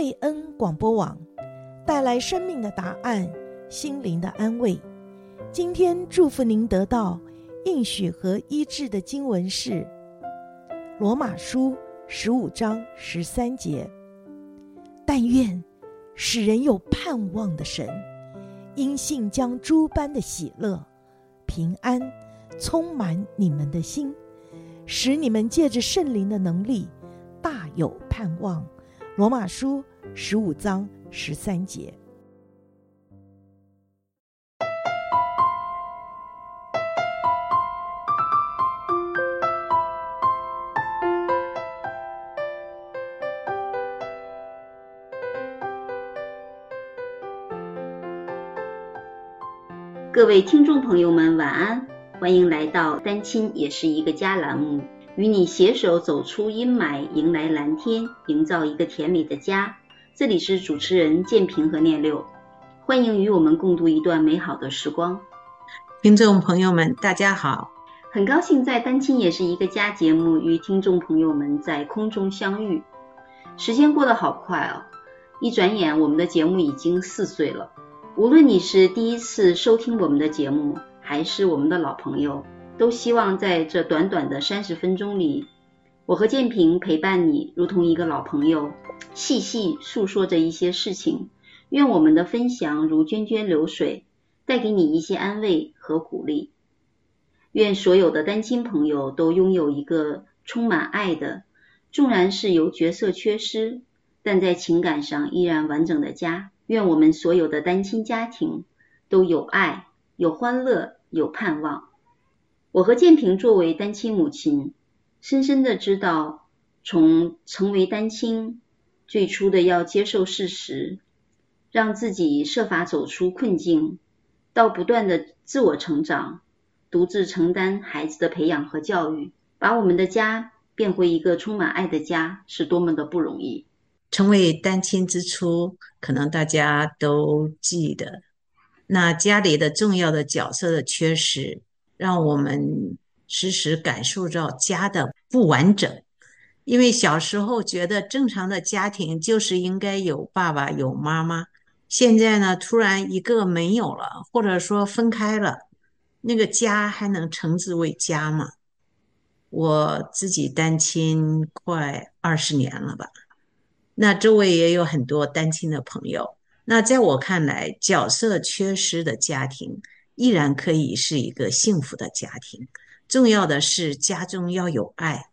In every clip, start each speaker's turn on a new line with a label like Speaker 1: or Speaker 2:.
Speaker 1: 贝恩广播网，带来生命的答案，心灵的安慰。今天祝福您得到应许和医治的经文是《罗马书》十五章十三节。但愿使人有盼望的神，因信将诸般的喜乐、平安充满你们的心，使你们借着圣灵的能力，大有盼望。罗马书十五章十三节。
Speaker 2: 各位听众朋友们，晚安，欢迎来到《单亲也是一个家》栏目。与你携手走出阴霾，迎来蓝天，营造一个甜美的家。这里是主持人建平和念六，欢迎与我们共度一段美好的时光。
Speaker 3: 听众朋友们，大家好，
Speaker 2: 很高兴在《单亲也是一个家》节目与听众朋友们在空中相遇。时间过得好快哦，一转眼我们的节目已经四岁了。无论你是第一次收听我们的节目，还是我们的老朋友。都希望在这短短的三十分钟里，我和建平陪伴你，如同一个老朋友，细细诉说着一些事情。愿我们的分享如涓涓流水，带给你一些安慰和鼓励。愿所有的单亲朋友都拥有一个充满爱的，纵然是由角色缺失，但在情感上依然完整的家。愿我们所有的单亲家庭都有爱、有欢乐、有盼望。我和建平作为单亲母亲，深深的知道，从成为单亲最初的要接受事实，让自己设法走出困境，到不断的自我成长，独自承担孩子的培养和教育，把我们的家变回一个充满爱的家，是多么的不容易。
Speaker 3: 成为单亲之初，可能大家都记得，那家里的重要的角色的缺失。让我们时时感受到家的不完整，因为小时候觉得正常的家庭就是应该有爸爸有妈妈，现在呢，突然一个没有了，或者说分开了，那个家还能称之为家吗？我自己单亲快二十年了吧，那周围也有很多单亲的朋友，那在我看来，角色缺失的家庭。依然可以是一个幸福的家庭。重要的是家中要有爱，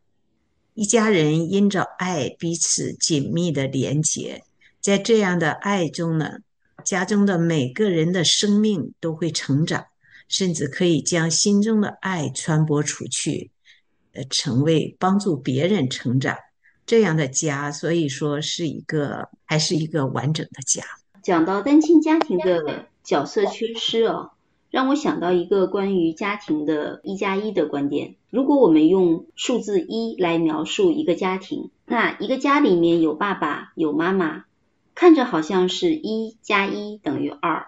Speaker 3: 一家人因着爱彼此紧密的连结，在这样的爱中呢，家中的每个人的生命都会成长，甚至可以将心中的爱传播出去，呃，成为帮助别人成长这样的家。所以说是一个还是一个完整的家。
Speaker 2: 讲到单亲家庭的角色缺失哦。让我想到一个关于家庭的一加一的观点。如果我们用数字一来描述一个家庭，那一个家里面有爸爸有妈妈，看着好像是一加一等于二。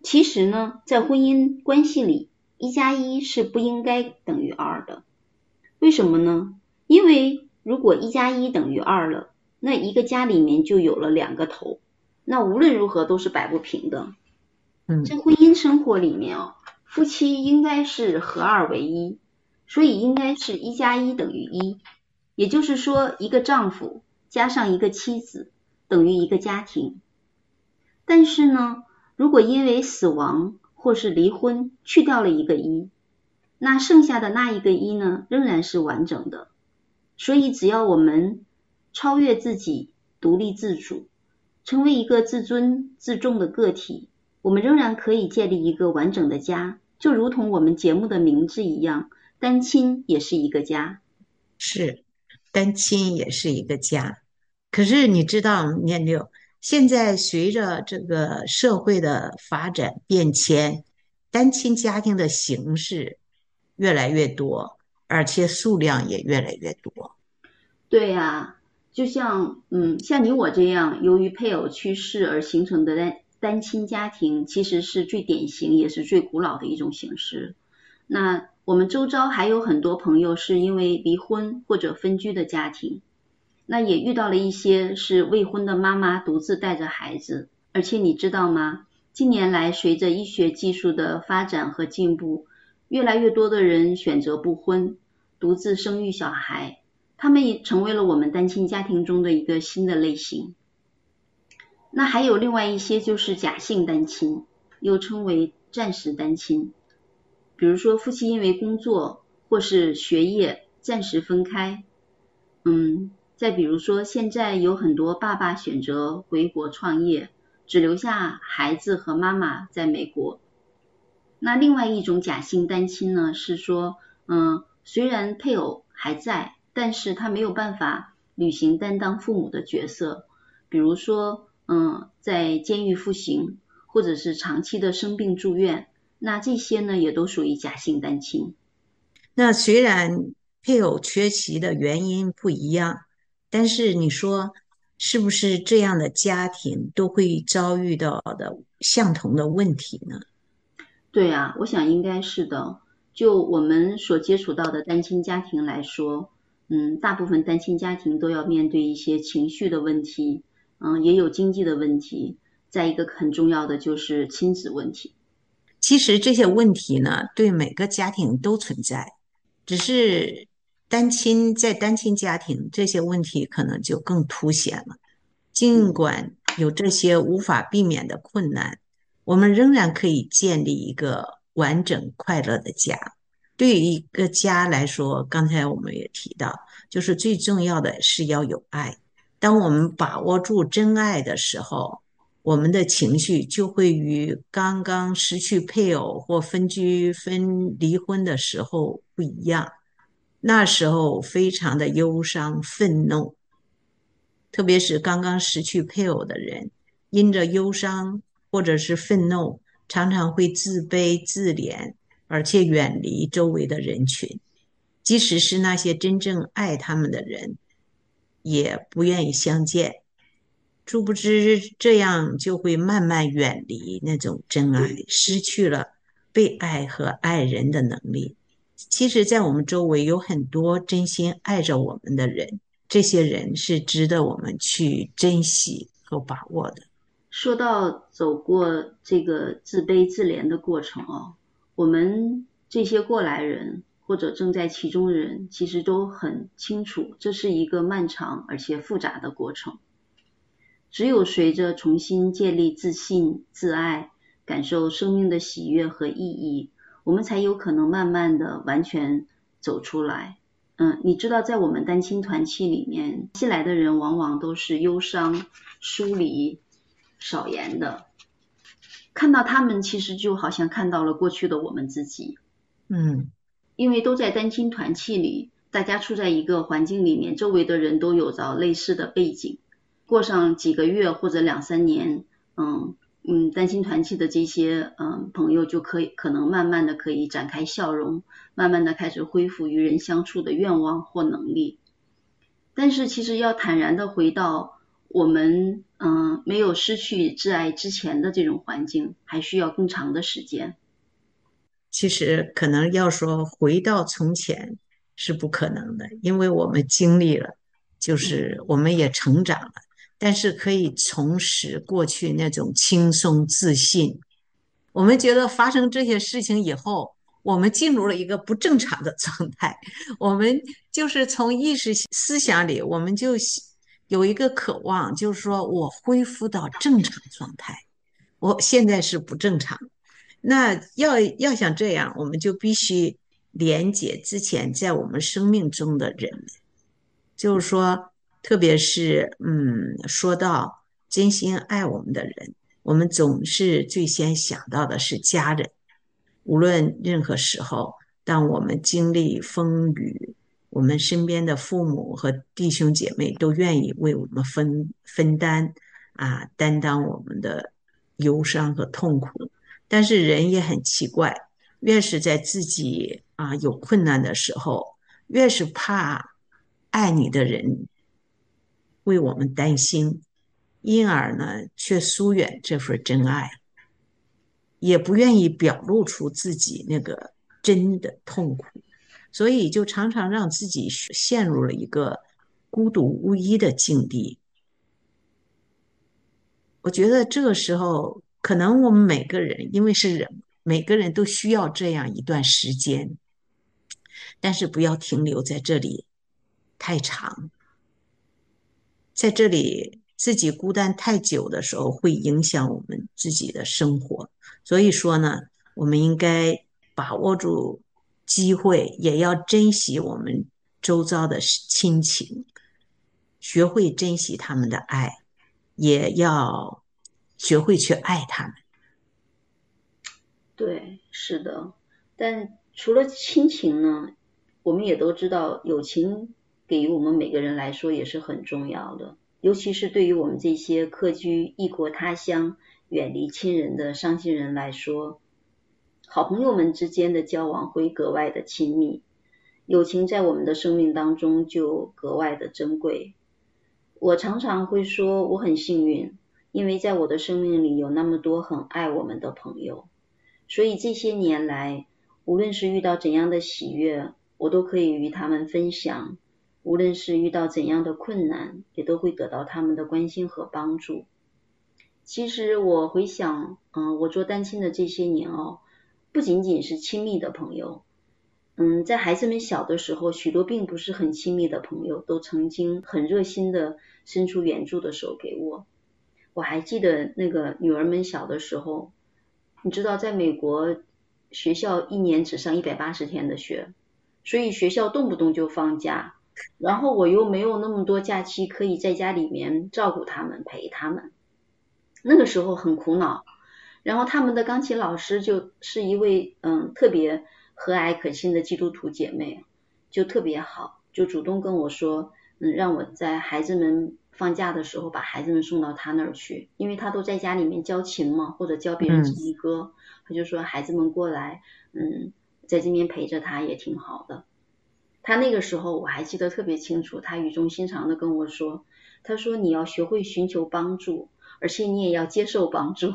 Speaker 2: 其实呢，在婚姻关系里，一加一是不应该等于二的。为什么呢？因为如果一加一等于二了，那一个家里面就有了两个头，那无论如何都是摆不平的。在婚姻生活里面哦，夫妻应该是合二为一，所以应该是一加一等于一，也就是说，一个丈夫加上一个妻子等于一个家庭。但是呢，如果因为死亡或是离婚去掉了一个一，那剩下的那一个一呢，仍然是完整的。所以，只要我们超越自己，独立自主，成为一个自尊自重的个体。我们仍然可以建立一个完整的家，就如同我们节目的名字一样，单亲也是一个家。
Speaker 3: 是，单亲也是一个家。可是你知道，念六，现在随着这个社会的发展变迁，单亲家庭的形式越来越多，而且数量也越来越多。
Speaker 2: 对呀，就像嗯，像你我这样，由于配偶去世而形成的单。单亲家庭其实是最典型也是最古老的一种形式。那我们周遭还有很多朋友是因为离婚或者分居的家庭。那也遇到了一些是未婚的妈妈独自带着孩子，而且你知道吗？近年来，随着医学技术的发展和进步，越来越多的人选择不婚，独自生育小孩，他们也成为了我们单亲家庭中的一个新的类型。那还有另外一些就是假性单亲，又称为暂时单亲。比如说夫妻因为工作或是学业暂时分开，嗯，再比如说现在有很多爸爸选择回国创业，只留下孩子和妈妈在美国。那另外一种假性单亲呢，是说，嗯，虽然配偶还在，但是他没有办法履行担当父母的角色，比如说。嗯，在监狱服刑，或者是长期的生病住院，那这些呢也都属于假性单亲。
Speaker 3: 那虽然配偶缺席的原因不一样，但是你说是不是这样的家庭都会遭遇到的相同的问题呢？
Speaker 2: 对啊，我想应该是的。就我们所接触到的单亲家庭来说，嗯，大部分单亲家庭都要面对一些情绪的问题。嗯，也有经济的问题，再一个很重要的就是亲子问题。
Speaker 3: 其实这些问题呢，对每个家庭都存在，只是单亲在单亲家庭这些问题可能就更凸显了。尽管有这些无法避免的困难，我们仍然可以建立一个完整快乐的家。对于一个家来说，刚才我们也提到，就是最重要的是要有爱。当我们把握住真爱的时候，我们的情绪就会与刚刚失去配偶或分居分离婚的时候不一样。那时候非常的忧伤、愤怒，特别是刚刚失去配偶的人，因着忧伤或者是愤怒，常常会自卑、自怜，而且远离周围的人群，即使是那些真正爱他们的人。也不愿意相见，殊不知这样就会慢慢远离那种真爱，失去了被爱和爱人的能力。其实，在我们周围有很多真心爱着我们的人，这些人是值得我们去珍惜和把握的。
Speaker 2: 说到走过这个自卑自怜的过程哦，我们这些过来人。或者正在其中的人，其实都很清楚，这是一个漫长而且复杂的过程。只有随着重新建立自信、自爱，感受生命的喜悦和意义，我们才有可能慢慢的完全走出来。嗯，你知道，在我们单亲团契里面，进来的人往往都是忧伤、疏离、少言的。看到他们，其实就好像看到了过去的我们自己。
Speaker 3: 嗯。
Speaker 2: 因为都在单亲团契里，大家处在一个环境里面，周围的人都有着类似的背景，过上几个月或者两三年，嗯嗯，单亲团契的这些嗯朋友就可以可能慢慢的可以展开笑容，慢慢的开始恢复与人相处的愿望或能力。但是其实要坦然的回到我们嗯没有失去挚爱之前的这种环境，还需要更长的时间。
Speaker 3: 其实可能要说回到从前是不可能的，因为我们经历了，就是我们也成长了。但是可以重拾过去那种轻松自信。我们觉得发生这些事情以后，我们进入了一个不正常的状态。我们就是从意识思想里，我们就有一个渴望，就是说我恢复到正常状态。我现在是不正常。那要要想这样，我们就必须连接之前在我们生命中的人，就是说，特别是嗯，说到真心爱我们的人，我们总是最先想到的是家人。无论任何时候，当我们经历风雨，我们身边的父母和弟兄姐妹都愿意为我们分分担啊，担当我们的忧伤和痛苦。但是人也很奇怪，越是在自己啊有困难的时候，越是怕爱你的人为我们担心，因而呢却疏远这份真爱，也不愿意表露出自己那个真的痛苦，所以就常常让自己陷入了一个孤独无依的境地。我觉得这个时候，可能我们每个人，因为是人，每个人都需要这样一段时间，但是不要停留在这里太长，在这里自己孤单太久的时候，会影响我们自己的生活。所以说呢，我们应该把握住机会，也要珍惜我们周遭的亲情，学会珍惜他们的爱。也要学会去爱他们。
Speaker 2: 对，是的。但除了亲情呢，我们也都知道，友情给予我们每个人来说也是很重要的。尤其是对于我们这些客居异国他乡、远离亲人的伤心人来说，好朋友们之间的交往会格外的亲密，友情在我们的生命当中就格外的珍贵。我常常会说我很幸运，因为在我的生命里有那么多很爱我们的朋友，所以这些年来，无论是遇到怎样的喜悦，我都可以与他们分享；无论是遇到怎样的困难，也都会得到他们的关心和帮助。其实我回想，嗯，我做单亲的这些年哦，不仅仅是亲密的朋友。嗯，在孩子们小的时候，许多并不是很亲密的朋友都曾经很热心的伸出援助的手给我。我还记得那个女儿们小的时候，你知道，在美国学校一年只上一百八十天的学，所以学校动不动就放假，然后我又没有那么多假期可以在家里面照顾他们、陪他们，那个时候很苦恼。然后他们的钢琴老师就是一位嗯特别。和蔼可亲的基督徒姐妹就特别好，就主动跟我说，嗯，让我在孩子们放假的时候把孩子们送到他那儿去，因为他都在家里面教琴嘛，或者教别人唱歌，他就说孩子们过来，嗯，在这边陪着他也挺好的。他那个时候我还记得特别清楚，他语重心长的跟我说，他说你要学会寻求帮助，而且你也要接受帮助。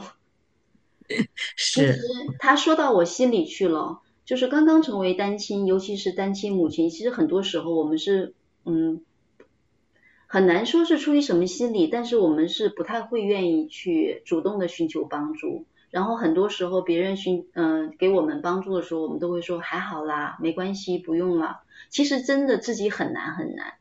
Speaker 3: 是，
Speaker 2: 他说到我心里去了。就是刚刚成为单亲，尤其是单亲母亲，其实很多时候我们是，嗯，很难说是出于什么心理，但是我们是不太会愿意去主动的寻求帮助。然后很多时候别人寻，嗯，给我们帮助的时候，我们都会说还好啦，没关系，不用了。其实真的自己很难很难。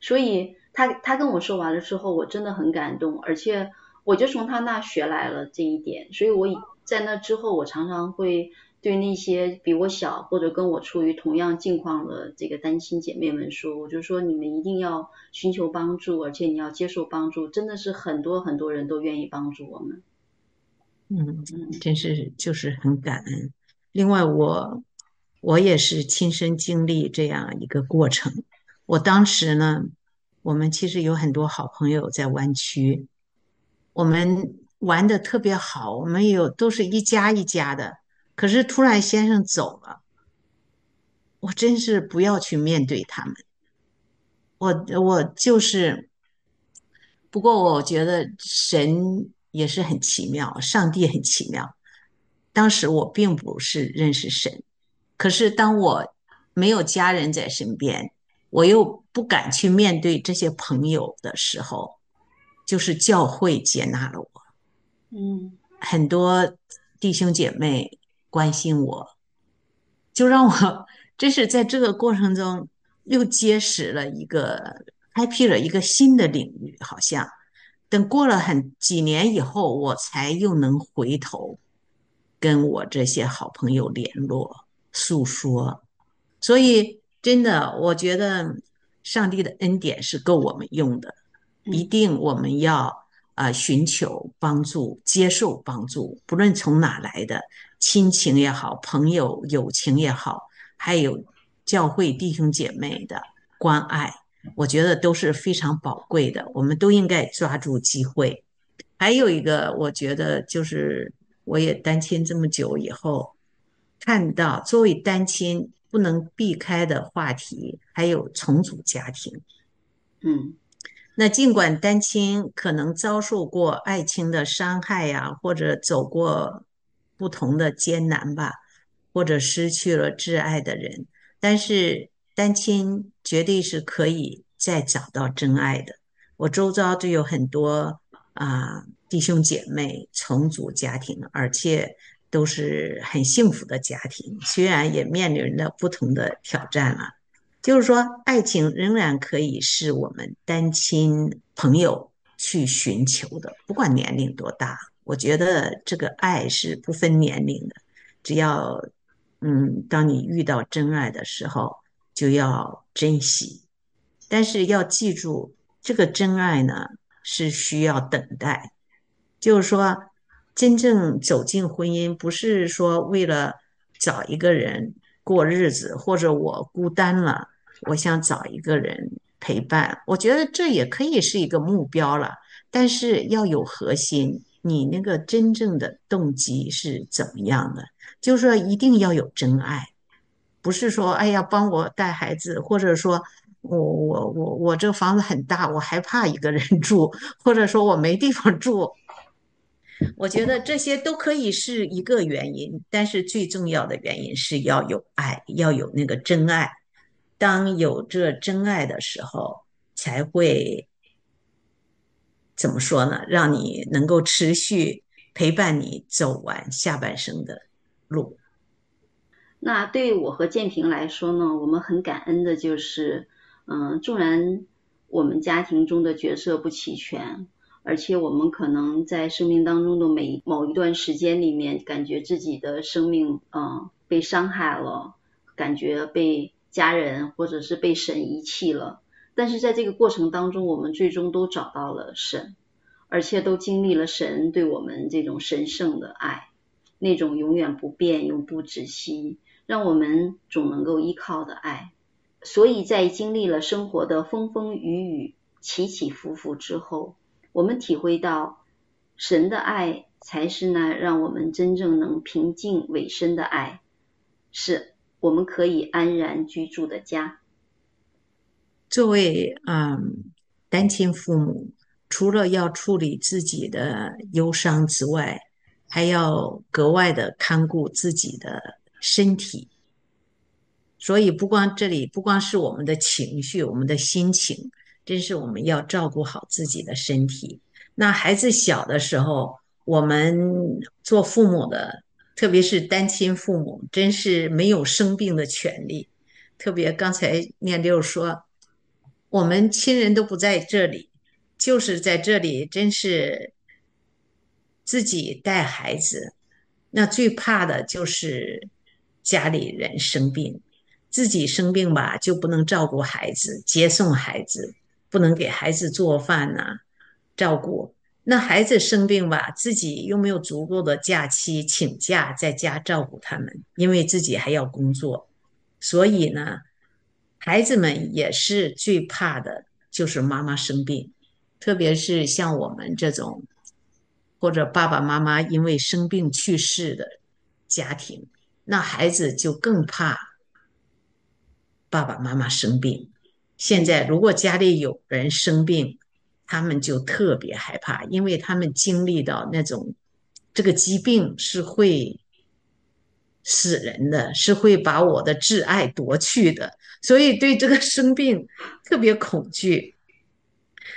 Speaker 2: 所以他他跟我说完了之后，我真的很感动，而且我就从他那学来了这一点。所以我在那之后，我常常会。对那些比我小或者跟我处于同样境况的这个单亲姐妹们说，我就说你们一定要寻求帮助，而且你要接受帮助，真的是很多很多人都愿意帮助我们。
Speaker 3: 嗯，真是就是很感恩。另外我，我我也是亲身经历这样一个过程。我当时呢，我们其实有很多好朋友在湾区，我们玩的特别好，我们有都是一家一家的。可是突然先生走了，我真是不要去面对他们。我我就是，不过我觉得神也是很奇妙，上帝很奇妙。当时我并不是认识神，可是当我没有家人在身边，我又不敢去面对这些朋友的时候，就是教会接纳了我。
Speaker 2: 嗯，
Speaker 3: 很多弟兄姐妹。关心我，就让我这是在这个过程中又结识了一个，开辟了一个新的领域。好像等过了很几年以后，我才又能回头跟我这些好朋友联络诉说。所以真的，我觉得上帝的恩典是够我们用的，一定我们要。啊、呃，寻求帮助，接受帮助，不论从哪来的亲情也好，朋友、友情也好，还有教会弟兄姐妹的关爱，我觉得都是非常宝贵的。我们都应该抓住机会。还有一个，我觉得就是我也单亲这么久以后，看到作为单亲不能避开的话题，还有重组家庭。
Speaker 2: 嗯。
Speaker 3: 那尽管单亲可能遭受过爱情的伤害呀，或者走过不同的艰难吧，或者失去了挚爱的人，但是单亲绝对是可以再找到真爱的。我周遭就有很多啊弟兄姐妹重组家庭，而且都是很幸福的家庭，虽然也面临着不同的挑战了。就是说，爱情仍然可以是我们单亲朋友去寻求的，不管年龄多大。我觉得这个爱是不分年龄的，只要嗯，当你遇到真爱的时候，就要珍惜。但是要记住，这个真爱呢，是需要等待。就是说，真正走进婚姻，不是说为了找一个人过日子，或者我孤单了，我想找一个人陪伴。我觉得这也可以是一个目标了，但是要有核心，你那个真正的动机是怎么样的？就是说，一定要有真爱，不是说哎呀帮我带孩子，或者说我我我我这房子很大，我害怕一个人住，或者说我没地方住。我觉得这些都可以是一个原因，但是最重要的原因是要有爱，要有那个真爱。当有这真爱的时候，才会怎么说呢？让你能够持续陪伴你走完下半生的路。
Speaker 2: 那对于我和建平来说呢，我们很感恩的就是，嗯，纵然我们家庭中的角色不齐全。而且我们可能在生命当中的每某一段时间里面，感觉自己的生命，嗯，被伤害了，感觉被家人或者是被神遗弃了。但是在这个过程当中，我们最终都找到了神，而且都经历了神对我们这种神圣的爱，那种永远不变、永不止息，让我们总能够依靠的爱。所以在经历了生活的风风雨雨、起起伏伏之后，我们体会到，神的爱才是那让我们真正能平静委身的爱，是我们可以安然居住的家。
Speaker 3: 作为嗯单亲父母，除了要处理自己的忧伤之外，还要格外的看顾自己的身体。所以不光这里，不光是我们的情绪，我们的心情。真是我们要照顾好自己的身体。那孩子小的时候，我们做父母的，特别是单亲父母，真是没有生病的权利。特别刚才念六说，我们亲人都不在这里，就是在这里，真是自己带孩子。那最怕的就是家里人生病，自己生病吧，就不能照顾孩子，接送孩子。不能给孩子做饭呐、照顾。那孩子生病吧，自己又没有足够的假期请假在家照顾他们，因为自己还要工作。所以呢，孩子们也是最怕的，就是妈妈生病。特别是像我们这种，或者爸爸妈妈因为生病去世的家庭，那孩子就更怕爸爸妈妈生病。现在，如果家里有人生病，他们就特别害怕，因为他们经历到那种这个疾病是会死人的，是会把我的挚爱夺去的，所以对这个生病特别恐惧。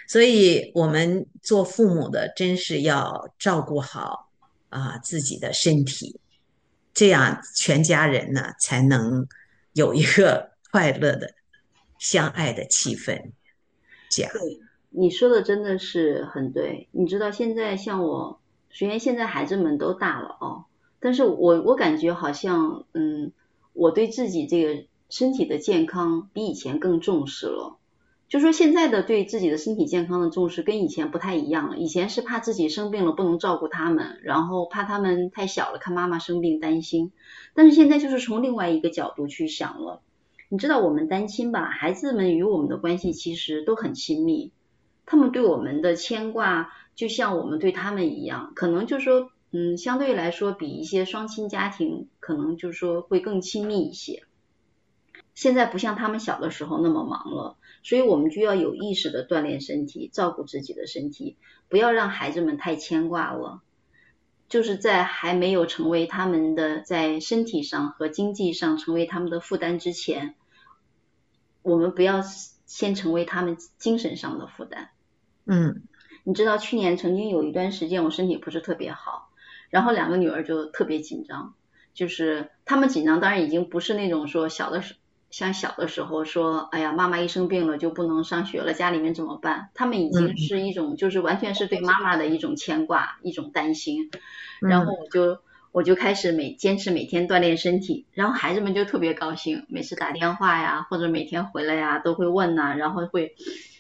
Speaker 3: 所以我们做父母的，真是要照顾好啊自己的身体，这样全家人呢才能有一个快乐的。相爱的气氛，这
Speaker 2: 样。你说的真的是很对。你知道现在像我，虽然现在孩子们都大了哦，但是我我感觉好像，嗯，我对自己这个身体的健康比以前更重视了。就说现在的对自己的身体健康的重视跟以前不太一样了。以前是怕自己生病了不能照顾他们，然后怕他们太小了看妈妈生病担心。但是现在就是从另外一个角度去想了。你知道我们单亲吧？孩子们与我们的关系其实都很亲密，他们对我们的牵挂就像我们对他们一样，可能就是说，嗯，相对来说比一些双亲家庭可能就是说会更亲密一些。现在不像他们小的时候那么忙了，所以我们就要有意识的锻炼身体，照顾自己的身体，不要让孩子们太牵挂了。就是在还没有成为他们的在身体上和经济上成为他们的负担之前。我们不要先成为他们精神上的负担。
Speaker 3: 嗯，
Speaker 2: 你知道去年曾经有一段时间我身体不是特别好，然后两个女儿就特别紧张，就是他们紧张，当然已经不是那种说小的时像小的时候说，哎呀，妈妈一生病了就不能上学了，家里面怎么办？他们已经是一种就是完全是对妈妈的一种牵挂，一种担心。然后我就我就开始每坚持每天锻炼身体，然后孩子们就特别高兴，每次打电话呀或者每天回来呀都会问呐，然后会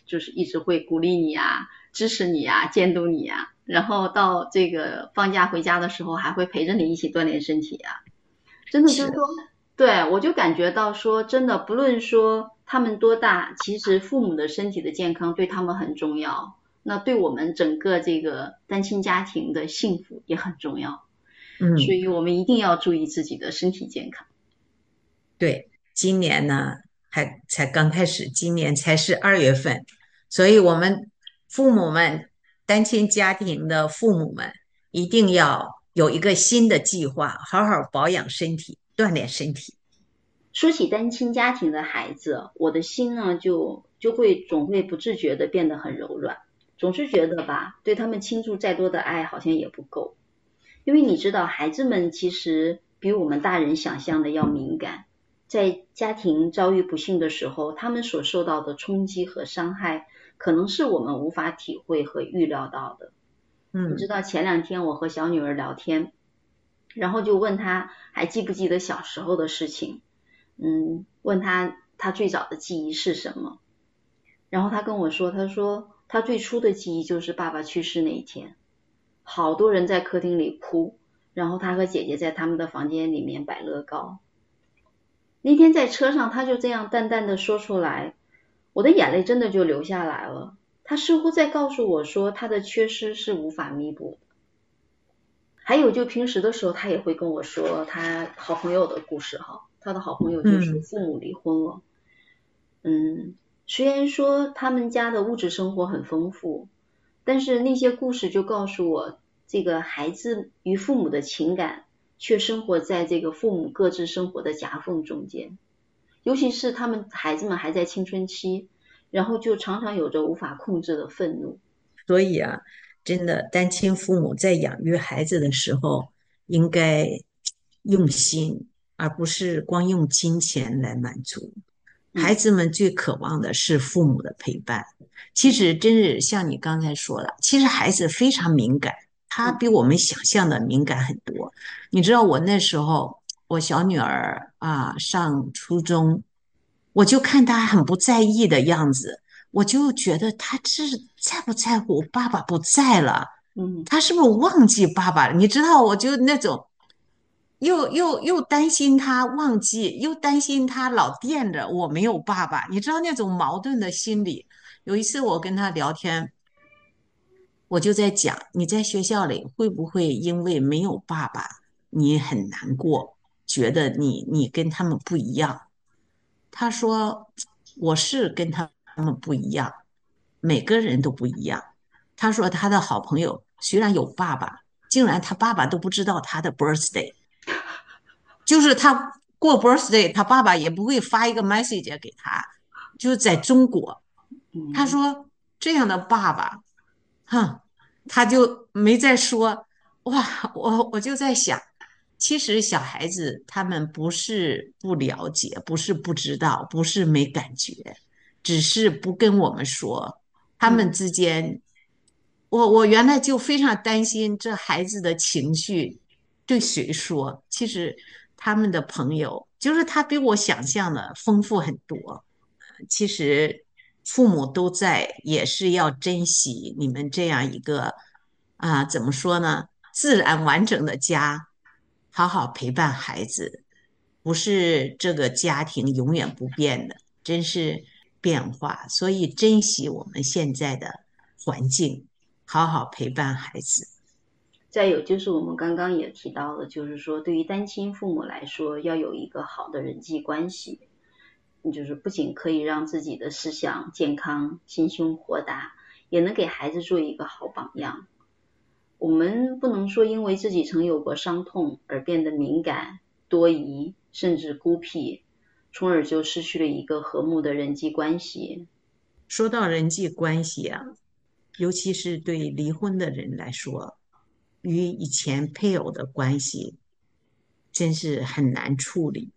Speaker 2: 就是一直会鼓励你呀，支持你呀，监督你呀，然后到这个放假回家的时候还会陪着你一起锻炼身体啊，真的就是说。对，我就感觉到说，真的，不论说他们多大，其实父母的身体的健康对他们很重要，那对我们整个这个单亲家庭的幸福也很重要。
Speaker 3: 嗯，
Speaker 2: 所以我们一定要注意自己的身体健康。
Speaker 3: 对，今年呢还才刚开始，今年才是二月份，所以我们父母们，单亲家庭的父母们一定要有一个新的计划，好好保养身体。锻炼身体。
Speaker 2: 说起单亲家庭的孩子，我的心呢就就会总会不自觉的变得很柔软，总是觉得吧，对他们倾注再多的爱好像也不够，因为你知道，孩子们其实比我们大人想象的要敏感，在家庭遭遇不幸的时候，他们所受到的冲击和伤害，可能是我们无法体会和预料到的。
Speaker 3: 嗯，
Speaker 2: 你知道前两天我和小女儿聊天。然后就问她还记不记得小时候的事情，嗯，问她她最早的记忆是什么，然后她跟我说，她说她最初的记忆就是爸爸去世那一天，好多人在客厅里哭，然后她和姐姐在他们的房间里面摆乐高。那天在车上，他就这样淡淡的说出来，我的眼泪真的就流下来了。他似乎在告诉我说，他的缺失是无法弥补的。还有就平时的时候，他也会跟我说他好朋友的故事哈。他的好朋友就是父母离婚了，嗯，嗯，虽然说他们家的物质生活很丰富，但是那些故事就告诉我，这个孩子与父母的情感却生活在这个父母各自生活的夹缝中间，尤其是他们孩子们还在青春期，然后就常常有着无法控制的愤怒。
Speaker 3: 所以啊。真的，单亲父母在养育孩子的时候，应该用心，而不是光用金钱来满足。孩子们最渴望的是父母的陪伴。其实，真是像你刚才说的，其实孩子非常敏感，他比我们想象的敏感很多。你知道，我那时候，我小女儿啊上初中，我就看她很不在意的样子。我就觉得她这在不在乎爸爸不在了？
Speaker 2: 嗯，
Speaker 3: 她是不是忘记爸爸了？你知道，我就那种又又又担心他忘记，又担心他老惦着我没有爸爸。你知道那种矛盾的心理。有一次我跟他聊天，我就在讲，你在学校里会不会因为没有爸爸你很难过，觉得你你跟他们不一样？他说我是跟他。他们不一样，每个人都不一样。他说他的好朋友虽然有爸爸，竟然他爸爸都不知道他的 birthday，就是他过 birthday，他爸爸也不会发一个 message 给他。就是在中国，他说这样的爸爸，哼，他就没再说。哇，我我就在想，其实小孩子他们不是不了解，不是不知道，不是没感觉。只是不跟我们说，他们之间，我我原来就非常担心这孩子的情绪对谁说。其实他们的朋友就是他比我想象的丰富很多。其实父母都在，也是要珍惜你们这样一个啊，怎么说呢？自然完整的家，好好陪伴孩子，不是这个家庭永远不变的，真是。变化，所以珍惜我们现在的环境，好好陪伴孩子。
Speaker 2: 再有就是我们刚刚也提到了，就是说对于单亲父母来说，要有一个好的人际关系，就是不仅可以让自己的思想健康、心胸豁达，也能给孩子做一个好榜样。我们不能说因为自己曾有过伤痛而变得敏感、多疑，甚至孤僻。从而就失去了一个和睦的人际关系，
Speaker 3: 说到人际关系啊，尤其是对离婚的人来说，与以前配偶的关系真是很难处理。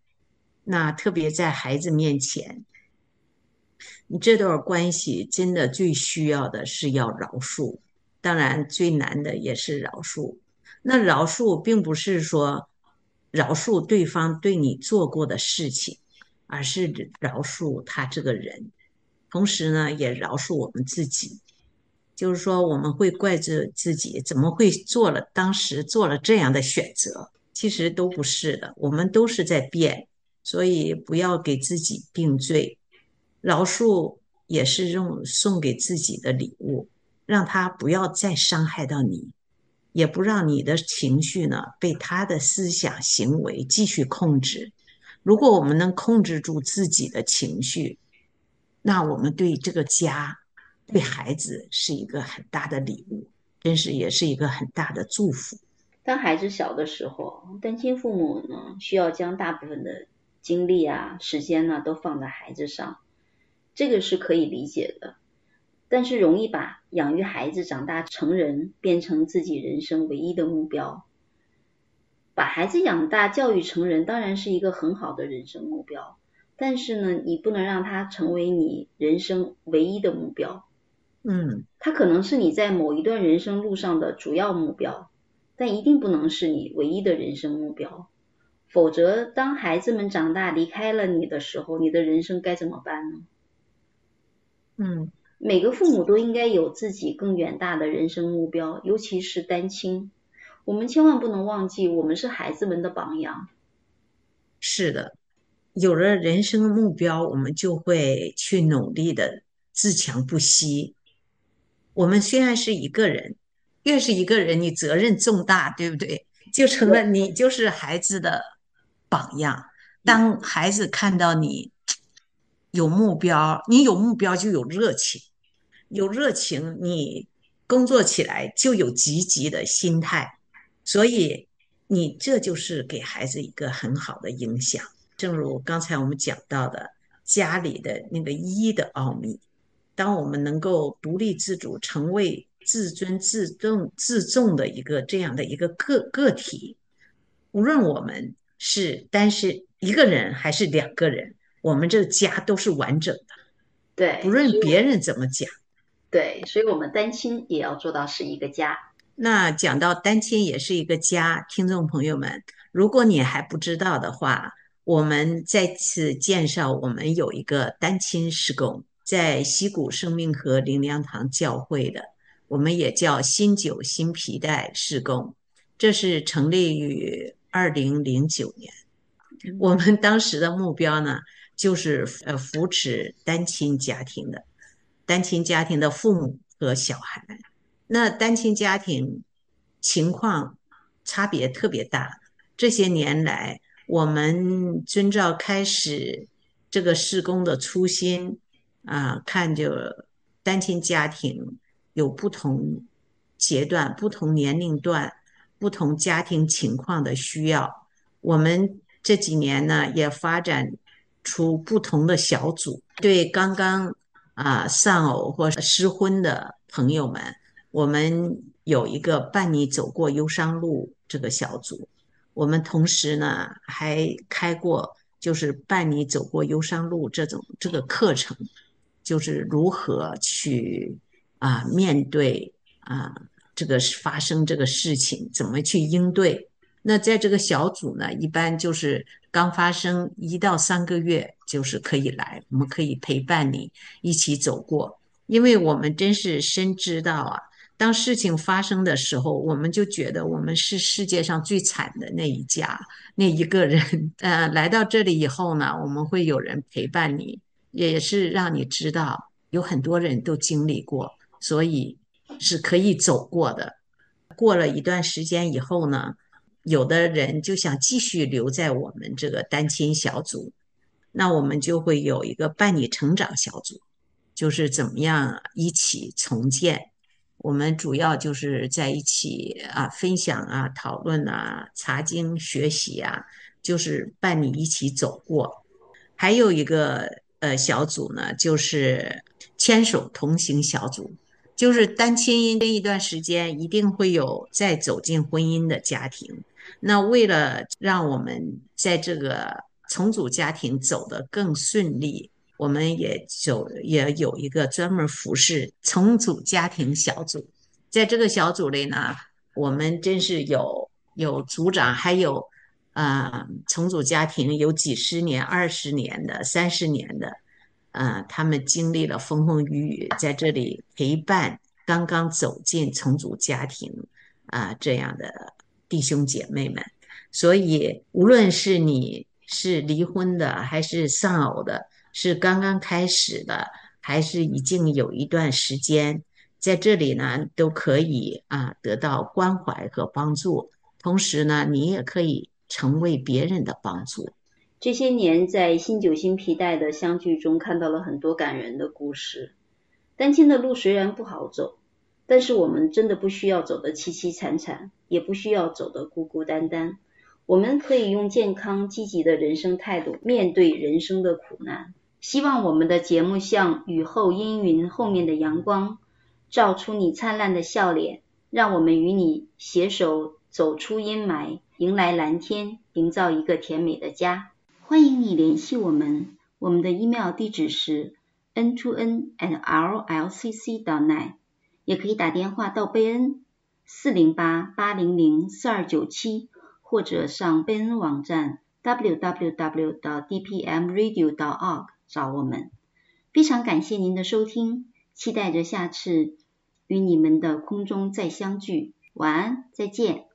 Speaker 3: 那特别在孩子面前，你这段关系真的最需要的是要饶恕，当然最难的也是饶恕。那饶恕并不是说饶恕对方对你做过的事情，而是饶恕他这个人，同时呢，也饶恕我们自己。就是说，我们会怪罪自己怎么会做了当时做了这样的选择，其实都不是的，我们都是在变，所以不要给自己定罪。饶恕也是用送给自己的礼物，让他不要再伤害到你，也不让你的情绪呢被他的思想行为继续控制。如果我们能控制住自己的情绪，那我们对这个家。对孩子是一个很大的礼物，真是也是一个很大的祝福。
Speaker 2: 当孩子小的时候，单亲父母呢，需要将大部分的精力啊、时间呢，都放在孩子上，这个是可以理解的。但是容易把养育孩子长大成人变成自己人生唯一的目标。把孩子养大、教育成人，当然是一个很好的人生目标。但是呢，你不能让他成为你人生唯一的目标。
Speaker 3: 嗯，
Speaker 2: 它可能是你在某一段人生路上的主要目标，但一定不能是你唯一的人生目标。否则，当孩子们长大离开了你的时候，你的人生该怎么办呢？
Speaker 3: 嗯，
Speaker 2: 每个父母都应该有自己更远大的人生目标，尤其是单亲。我们千万不能忘记，我们是孩子们的榜样。
Speaker 3: 是的，有了人生目标，我们就会去努力的自强不息。我们虽然是一个人，越是一个人，你责任重大，对不对？就成了你就是孩子的榜样。当孩子看到你有目标，你有目标就有热情，有热情你工作起来就有积极的心态，所以你这就是给孩子一个很好的影响。正如刚才我们讲到的，家里的那个一的奥秘。当我们能够独立自主，成为自尊自重自重的一个这样的一个个个体，无论我们是单是一个人还是两个人，我们这个家都是完整的。
Speaker 2: 对，
Speaker 3: 不论别人怎么讲。
Speaker 2: 对，所以我们单亲也要做到是一个家。
Speaker 3: 那讲到单亲也是一个家，听众朋友们，如果你还不知道的话，我们再次介绍，我们有一个单亲施工。在溪谷生命和灵粮堂教会的，我们也叫新酒新皮带施工，这是成立于二零零九年。我们当时的目标呢，就是呃扶持单亲家庭的，单亲家庭的父母和小孩。那单亲家庭情况差别特别大。这些年来，我们遵照开始这个施工的初心。啊，看着单亲家庭有不同阶段、不同年龄段、不同家庭情况的需要，我们这几年呢也发展出不同的小组，对刚刚啊丧偶或失婚的朋友们，我们有一个伴你走过忧伤路这个小组，我们同时呢还开过就是伴你走过忧伤路这种这个课程。就是如何去啊面对啊这个发生这个事情，怎么去应对？那在这个小组呢，一般就是刚发生一到三个月，就是可以来，我们可以陪伴你一起走过。因为我们真是深知道啊，当事情发生的时候，我们就觉得我们是世界上最惨的那一家那一个人。呃，来到这里以后呢，我们会有人陪伴你。也是让你知道，有很多人都经历过，所以是可以走过的。过了一段时间以后呢，有的人就想继续留在我们这个单亲小组，那我们就会有一个伴你成长小组，就是怎么样一起重建。我们主要就是在一起啊，分享啊，讨论啊，查经学习啊，就是伴你一起走过。还有一个。呃小组呢，就是牵手同行小组，就是单亲这一段时间一定会有再走进婚姻的家庭。那为了让我们在这个重组家庭走得更顺利，我们也走也有一个专门服侍重组家庭小组。在这个小组里呢，我们真是有有组长，还有。呃，重组家庭有几十年、二十年的、三十年的，呃，他们经历了风风雨雨，在这里陪伴刚刚走进重组家庭啊、这样的弟兄姐妹们。所以，无论是你是离婚的，还是丧偶的，是刚刚开始的，还是已经有一段时间，在这里呢，都可以啊、得到关怀和帮助。同时呢，你也可以。成为别人的帮助。
Speaker 2: 这些年，在新酒新皮带的相聚中，看到了很多感人的故事。单亲的路虽然不好走，但是我们真的不需要走得凄凄惨惨，也不需要走得孤孤单单。我们可以用健康积极的人生态度面对人生的苦难。希望我们的节目像雨后阴云后面的阳光，照出你灿烂的笑脸，让我们与你携手走出阴霾。迎来蓝天，营造一个甜美的家。欢迎你联系我们，我们的 email 地址是 n2n@rlcc.net，也可以打电话到贝恩四零八八零零四二九七，或者上贝恩网站 www.dpmradio.org 找我们。非常感谢您的收听，期待着下次与你们的空中再相聚。晚安，再见。